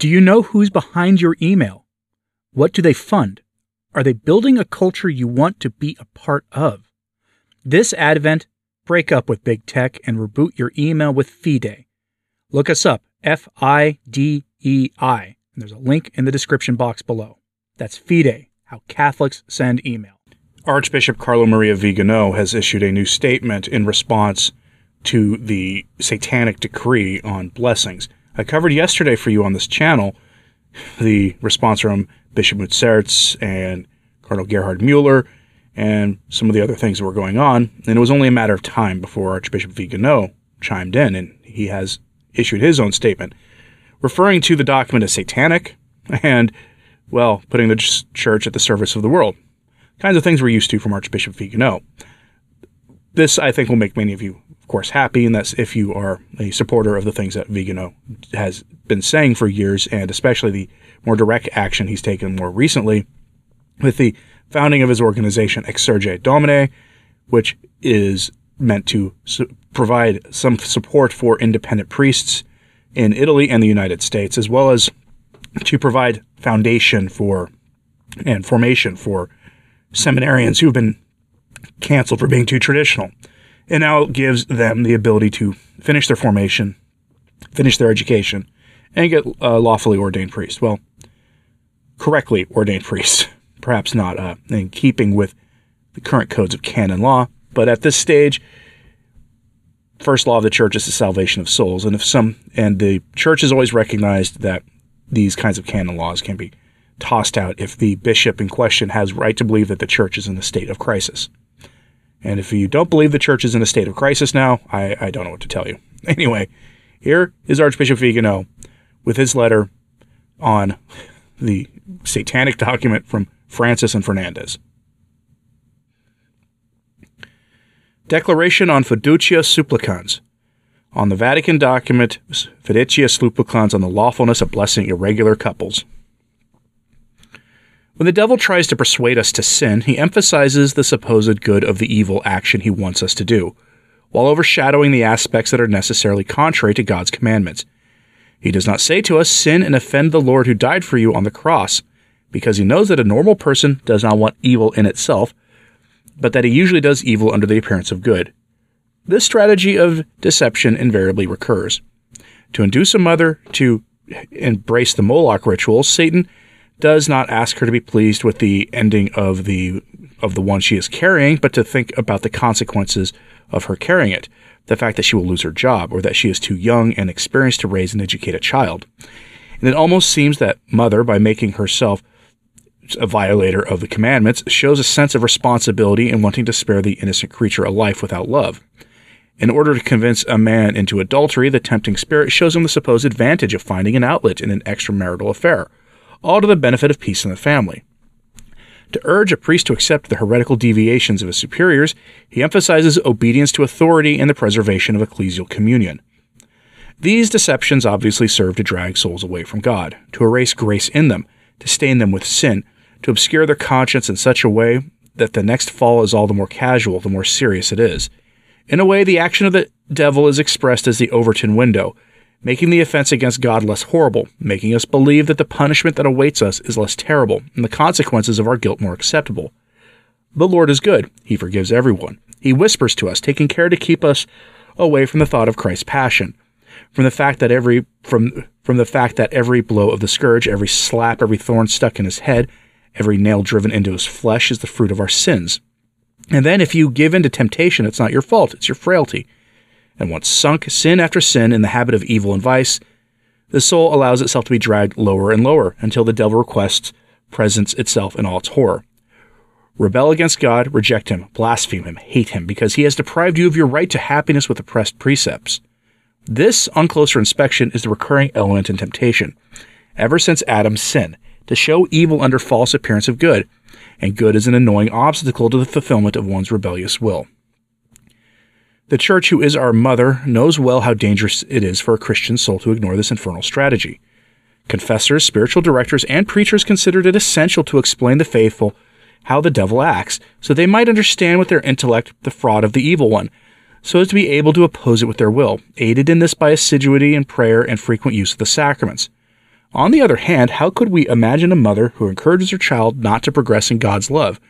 Do you know who's behind your email? What do they fund? Are they building a culture you want to be a part of? This Advent, break up with big tech and reboot your email with Fidei. Look us up, F I D E I, and there's a link in the description box below. That's Fidei, how Catholics send email. Archbishop Carlo Maria Vigano has issued a new statement in response to the satanic decree on blessings. I covered yesterday for you on this channel the response from Bishop Mutsaerts and Cardinal Gerhard Mueller and some of the other things that were going on. And it was only a matter of time before Archbishop Vigano chimed in, and he has issued his own statement referring to the document as satanic and, well, putting the church at the service of the world. Kinds of things we're used to from Archbishop Vigano. This, I think, will make many of you, course, happy, and that's if you are a supporter of the things that Vigano has been saying for years, and especially the more direct action he's taken more recently with the founding of his organization Exsurge Domine, which is meant to su- provide some support for independent priests in Italy and the United States, as well as to provide foundation for and formation for seminarians who've been canceled for being too traditional. It now gives them the ability to finish their formation, finish their education, and get uh, lawfully ordained priests. Well, correctly ordained priests, perhaps not uh, in keeping with the current codes of canon law, but at this stage, first law of the church is the salvation of souls, and if some and the church has always recognized that these kinds of canon laws can be tossed out if the bishop in question has right to believe that the church is in a state of crisis. And if you don't believe the church is in a state of crisis now, I, I don't know what to tell you. Anyway, here is Archbishop Vigano with his letter on the satanic document from Francis and Fernandez. Declaration on Fiducia Supplicans. On the Vatican document Fiducia Supplicans on the lawfulness of blessing irregular couples. When the devil tries to persuade us to sin, he emphasizes the supposed good of the evil action he wants us to do, while overshadowing the aspects that are necessarily contrary to God's commandments. He does not say to us, Sin and offend the Lord who died for you on the cross, because he knows that a normal person does not want evil in itself, but that he usually does evil under the appearance of good. This strategy of deception invariably recurs. To induce a mother to embrace the Moloch ritual, Satan does not ask her to be pleased with the ending of the of the one she is carrying, but to think about the consequences of her carrying it. The fact that she will lose her job, or that she is too young and experienced to raise and educate a child. And it almost seems that mother, by making herself a violator of the commandments, shows a sense of responsibility in wanting to spare the innocent creature a life without love. In order to convince a man into adultery, the tempting spirit shows him the supposed advantage of finding an outlet in an extramarital affair, all to the benefit of peace in the family. To urge a priest to accept the heretical deviations of his superiors, he emphasizes obedience to authority and the preservation of ecclesial communion. These deceptions obviously serve to drag souls away from God, to erase grace in them, to stain them with sin, to obscure their conscience in such a way that the next fall is all the more casual the more serious it is. In a way, the action of the devil is expressed as the Overton window, making the offense against God less horrible, making us believe that the punishment that awaits us is less terrible, and the consequences of our guilt more acceptable. The Lord is good. He forgives everyone. He whispers to us, taking care to keep us away from the thought of Christ's passion, from the fact that every from from the fact that every blow of the scourge, every slap, every thorn stuck in his head, every nail driven into his flesh is the fruit of our sins. And then if you give in to temptation, it's not your fault, it's your frailty. And once sunk sin after sin in the habit of evil and vice, the soul allows itself to be dragged lower and lower until the devil requests presents itself in all its horror. Rebel against God, reject him, blaspheme him, hate him, because he has deprived you of your right to happiness with oppressed precepts. This, on closer inspection, is the recurring element in temptation, ever since Adam's sin, to show evil under false appearance of good, and good is an annoying obstacle to the fulfillment of one's rebellious will. The Church, who is our mother, knows well how dangerous it is for a Christian soul to ignore this infernal strategy. Confessors, spiritual directors, and preachers considered it essential to explain the faithful how the devil acts, so they might understand with their intellect the fraud of the evil one, so as to be able to oppose it with their will, aided in this by assiduity in prayer and frequent use of the sacraments. On the other hand, how could we imagine a mother who encourages her child not to progress in God's love,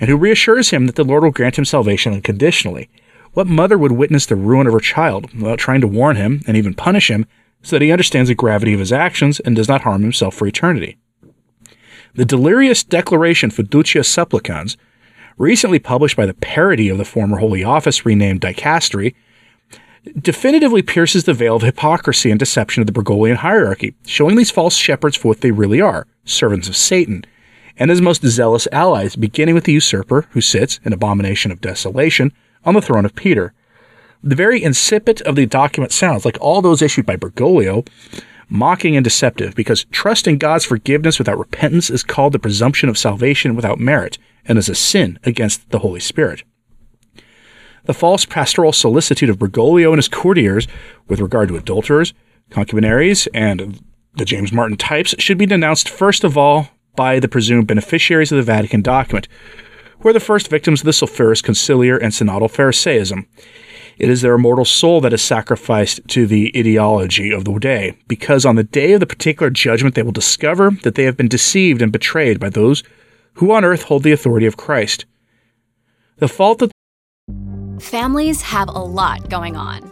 and who reassures him that the Lord will grant him salvation unconditionally? What mother would witness the ruin of her child without trying to warn him and even punish him so that he understands the gravity of his actions and does not harm himself for eternity? The delirious declaration Fiducia Supplicans, recently published by the parody of the former Holy Office renamed Dicastery, definitively pierces the veil of hypocrisy and deception of the Bergoglian hierarchy, showing these false shepherds for what they really are servants of Satan, and his most zealous allies, beginning with the usurper who sits, an abomination of desolation, on the throne of Peter. The very incipit of the document sounds like all those issued by Bergoglio, mocking and deceptive, because trust in God's forgiveness without repentance is called the presumption of salvation without merit, and is a sin against the Holy Spirit. The false pastoral solicitude of Bergoglio and his courtiers with regard to adulterers, concubinaries, and the James Martin types should be denounced first of all by the presumed beneficiaries of the Vatican document, who are the first victims of the sulphurous conciliar and synodal Pharisaism. It is their immortal soul that is sacrificed to the ideology of the day, because on the day of the particular judgment they will discover that they have been deceived and betrayed by those who on earth hold the authority of Christ. The fault that Families have a lot going on.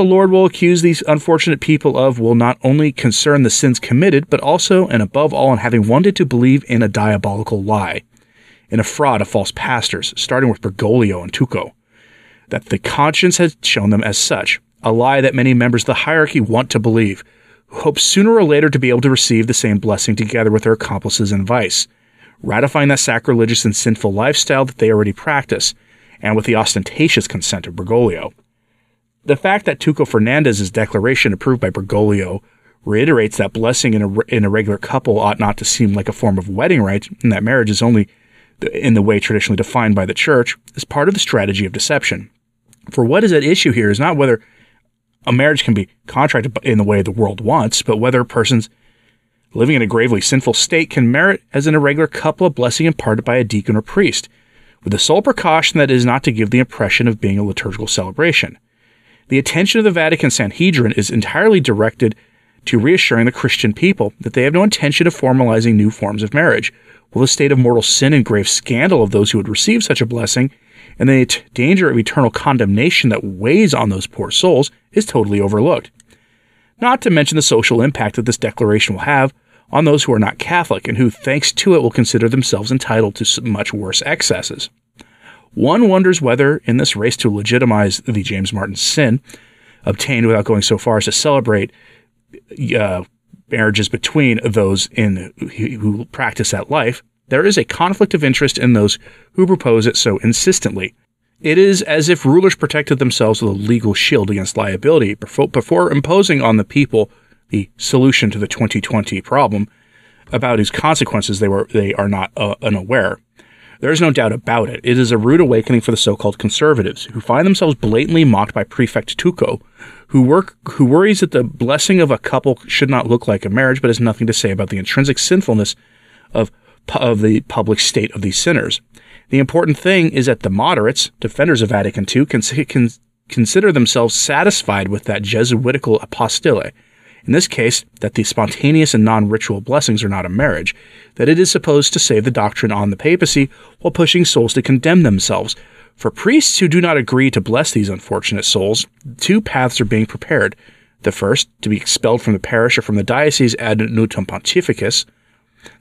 the Lord will accuse these unfortunate people of will not only concern the sins committed, but also and above all in having wanted to believe in a diabolical lie, in a fraud of false pastors, starting with Bergoglio and Tucho, that the conscience has shown them as such, a lie that many members of the hierarchy want to believe, who hope sooner or later to be able to receive the same blessing together with their accomplices in vice, ratifying that sacrilegious and sinful lifestyle that they already practice, and with the ostentatious consent of Bergoglio. The fact that Tucho Fernandez's declaration approved by Bergoglio reiterates that blessing in a, in a regular couple ought not to seem like a form of wedding rite, and that marriage is only in the way traditionally defined by the church, is part of the strategy of deception. For what is at issue here is not whether a marriage can be contracted in the way the world wants, but whether persons living in a gravely sinful state can merit as an irregular couple a blessing imparted by a deacon or priest, with the sole precaution that it is not to give the impression of being a liturgical celebration. The attention of the Vatican Sanhedrin is entirely directed to reassuring the Christian people that they have no intention of formalizing new forms of marriage, while the state of mortal sin and grave scandal of those who would receive such a blessing and the t- danger of eternal condemnation that weighs on those poor souls is totally overlooked. Not to mention the social impact that this declaration will have on those who are not Catholic and who, thanks to it, will consider themselves entitled to much worse excesses. One wonders whether, in this race to legitimize the James Martin sin, obtained without going so far as to celebrate uh, marriages between those in who practice that life, there is a conflict of interest in those who propose it so insistently. It is as if rulers protected themselves with a legal shield against liability before imposing on the people the solution to the 2020 problem about whose consequences they were they are not uh, unaware. There is no doubt about it. It is a rude awakening for the so-called conservatives, who find themselves blatantly mocked by Prefect Tucho, who work who worries that the blessing of a couple should not look like a marriage, but has nothing to say about the intrinsic sinfulness of of the public state of these sinners. The important thing is that the moderates, defenders of Vatican II, can, can consider themselves satisfied with that Jesuitical apostille in this case, that the spontaneous and non ritual blessings are not a marriage, that it is supposed to save the doctrine on the papacy while pushing souls to condemn themselves. For priests who do not agree to bless these unfortunate souls, two paths are being prepared The first, to be expelled from the parish or from the diocese ad nutum pontificus.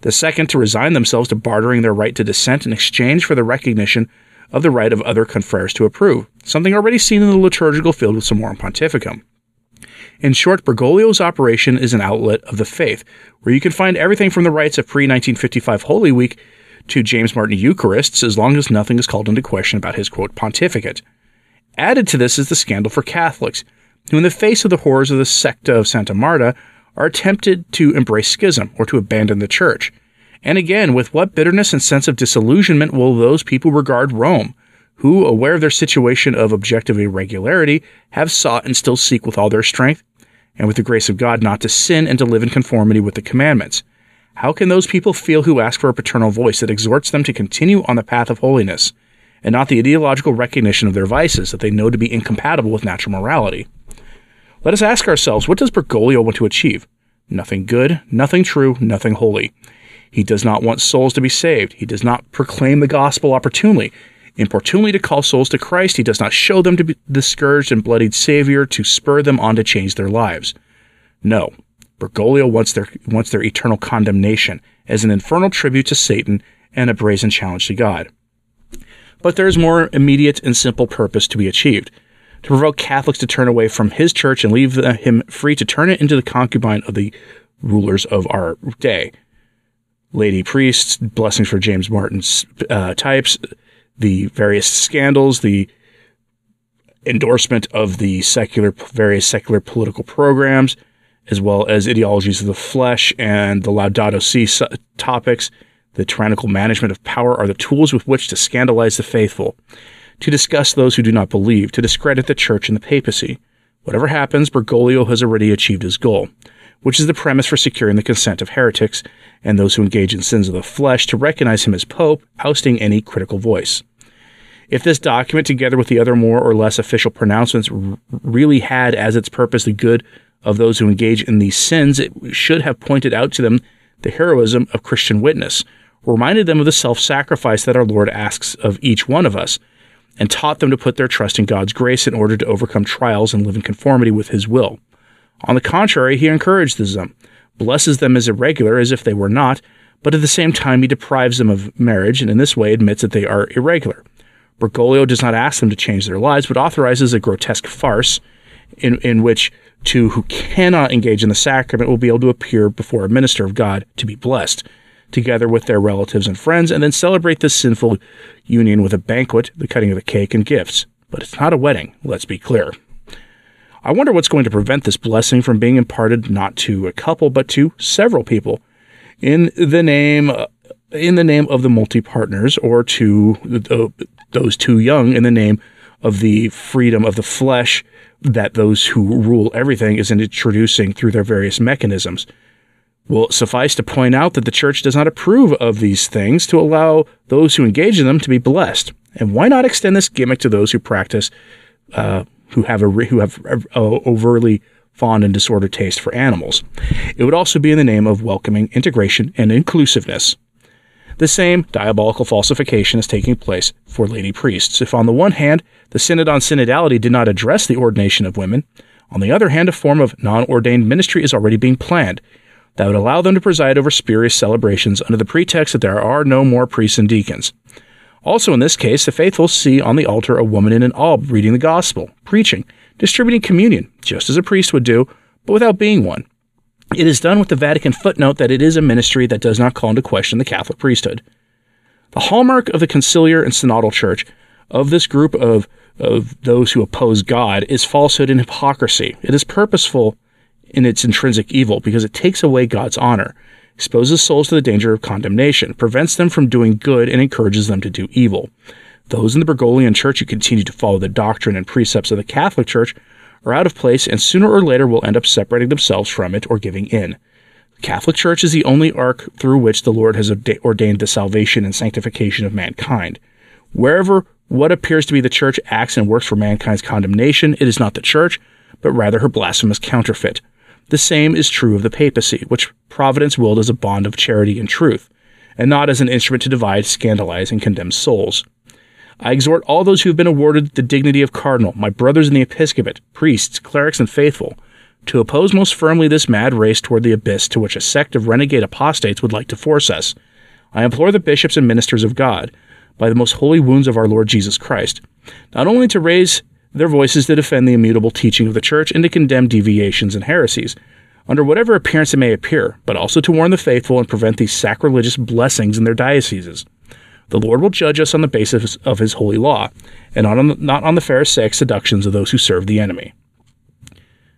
The second, to resign themselves to bartering their right to dissent in exchange for the recognition of the right of other confreres to approve, something already seen in the liturgical field with Summorum Pontificum. In short, Bergoglio's operation is an outlet of the faith, where you can find everything from the rites of pre 1955 Holy Week to James Martin Eucharists, as long as nothing is called into question about his quote pontificate. Added to this is the scandal for Catholics, who, in the face of the horrors of the secta of Santa Marta, are tempted to embrace schism or to abandon the church. And again, with what bitterness and sense of disillusionment will those people regard Rome, who, aware of their situation of objective irregularity, have sought and still seek with all their strength, and with the grace of God, not to sin and to live in conformity with the commandments? How can those people feel who ask for a paternal voice that exhorts them to continue on the path of holiness, and not the ideological recognition of their vices that they know to be incompatible with natural morality? Let us ask ourselves what does Bergoglio want to achieve? Nothing good, nothing true, nothing holy. He does not want souls to be saved. He does not proclaim the gospel opportunely. Importunely to call souls to Christ, he does not show them to be the scourged and bloodied Savior to spur them on to change their lives. No, Bergoglio wants their, wants their eternal condemnation as an infernal tribute to Satan and a brazen challenge to God. But there is more immediate and simple purpose to be achieved to provoke Catholics to turn away from his church and leave him free to turn it into the concubine of the rulers of our day. Lady priests, blessings for James Martin's uh, types, the various scandals, the endorsement of the secular, various secular political programs, as well as ideologies of the flesh and the Laudato Si topics, the tyrannical management of power are the tools with which to scandalize the faithful, to discuss those who do not believe, to discredit the church and the papacy. Whatever happens, Bergoglio has already achieved his goal, which is the premise for securing the consent of heretics and those who engage in sins of the flesh to recognize him as Pope, ousting any critical voice. If this document, together with the other more or less official pronouncements, really had as its purpose the good of those who engage in these sins, it should have pointed out to them the heroism of Christian witness, reminded them of the self sacrifice that our Lord asks of each one of us, and taught them to put their trust in God's grace in order to overcome trials and live in conformity with His will. On the contrary, he encourages them, blesses them as irregular as if they were not, but at the same time he deprives them of marriage and in this way admits that they are irregular. Bergoglio does not ask them to change their lives, but authorizes a grotesque farce in, in which two who cannot engage in the sacrament will be able to appear before a minister of God to be blessed, together with their relatives and friends, and then celebrate this sinful union with a banquet, the cutting of the cake, and gifts. But it's not a wedding, let's be clear. I wonder what's going to prevent this blessing from being imparted not to a couple, but to several people in the name in the name of the multi partners or to the, those too young in the name of the freedom of the flesh that those who rule everything is introducing through their various mechanisms. Will suffice to point out that the church does not approve of these things to allow those who engage in them to be blessed. And why not extend this gimmick to those who practice, uh, who have a who have a, overly fond and disordered taste for animals? It would also be in the name of welcoming integration and inclusiveness. The same diabolical falsification is taking place for lady priests. If on the one hand, the Synod on Synodality did not address the ordination of women, on the other hand, a form of non ordained ministry is already being planned that would allow them to preside over spurious celebrations under the pretext that there are no more priests and deacons. Also, in this case, the faithful see on the altar a woman in an alb reading the gospel, preaching, distributing communion, just as a priest would do, but without being one. It is done with the Vatican footnote that it is a ministry that does not call into question the Catholic priesthood. The hallmark of the conciliar and synodal church, of this group of, of those who oppose God, is falsehood and hypocrisy. It is purposeful in its intrinsic evil because it takes away God's honor, exposes souls to the danger of condemnation, prevents them from doing good, and encourages them to do evil. Those in the Bergoglian Church who continue to follow the doctrine and precepts of the Catholic Church are out of place and sooner or later will end up separating themselves from it or giving in. The Catholic Church is the only ark through which the Lord has ordained the salvation and sanctification of mankind. Wherever what appears to be the church acts and works for mankind's condemnation, it is not the church, but rather her blasphemous counterfeit. The same is true of the papacy, which Providence willed as a bond of charity and truth, and not as an instrument to divide, scandalize, and condemn souls. I exhort all those who have been awarded the dignity of cardinal, my brothers in the episcopate, priests, clerics, and faithful, to oppose most firmly this mad race toward the abyss to which a sect of renegade apostates would like to force us. I implore the bishops and ministers of God, by the most holy wounds of our Lord Jesus Christ, not only to raise their voices to defend the immutable teaching of the Church and to condemn deviations and heresies, under whatever appearance it may appear, but also to warn the faithful and prevent these sacrilegious blessings in their dioceses. The Lord will judge us on the basis of his holy law, and not on the, not on the Pharisaic seductions of those who serve the enemy.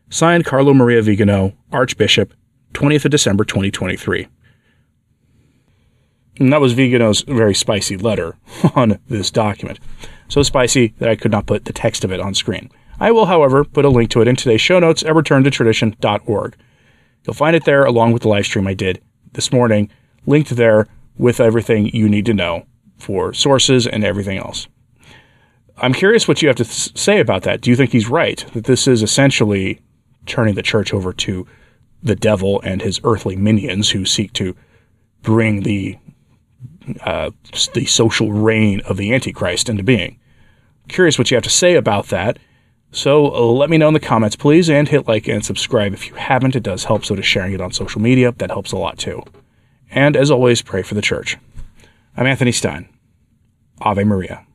Signed, Carlo Maria Vigano, Archbishop, 20th of December 2023. And that was Vigano's very spicy letter on this document. So spicy that I could not put the text of it on screen. I will, however, put a link to it in today's show notes at returntotradition.org. You'll find it there along with the live stream I did this morning, linked there with everything you need to know for sources and everything else. I'm curious what you have to th- say about that. Do you think he's right that this is essentially turning the church over to the devil and his earthly minions who seek to bring the uh, the social reign of the Antichrist into being? Curious what you have to say about that. So uh, let me know in the comments, please, and hit like and subscribe if you haven't. It does help, so does sharing it on social media. That helps a lot too. And as always, pray for the church. I'm Anthony Stine. Ave Maria.